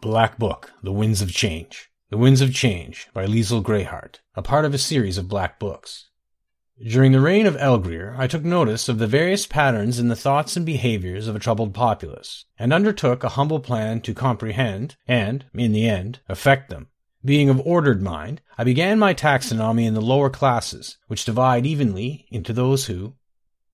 Black Book, The Winds of Change. The Winds of Change by Liesl Greyheart, a part of a series of black books. During the reign of Elgrir, I took notice of the various patterns in the thoughts and behaviors of a troubled populace, and undertook a humble plan to comprehend, and, in the end, affect them. Being of ordered mind, I began my taxonomy in the lower classes, which divide evenly into those who,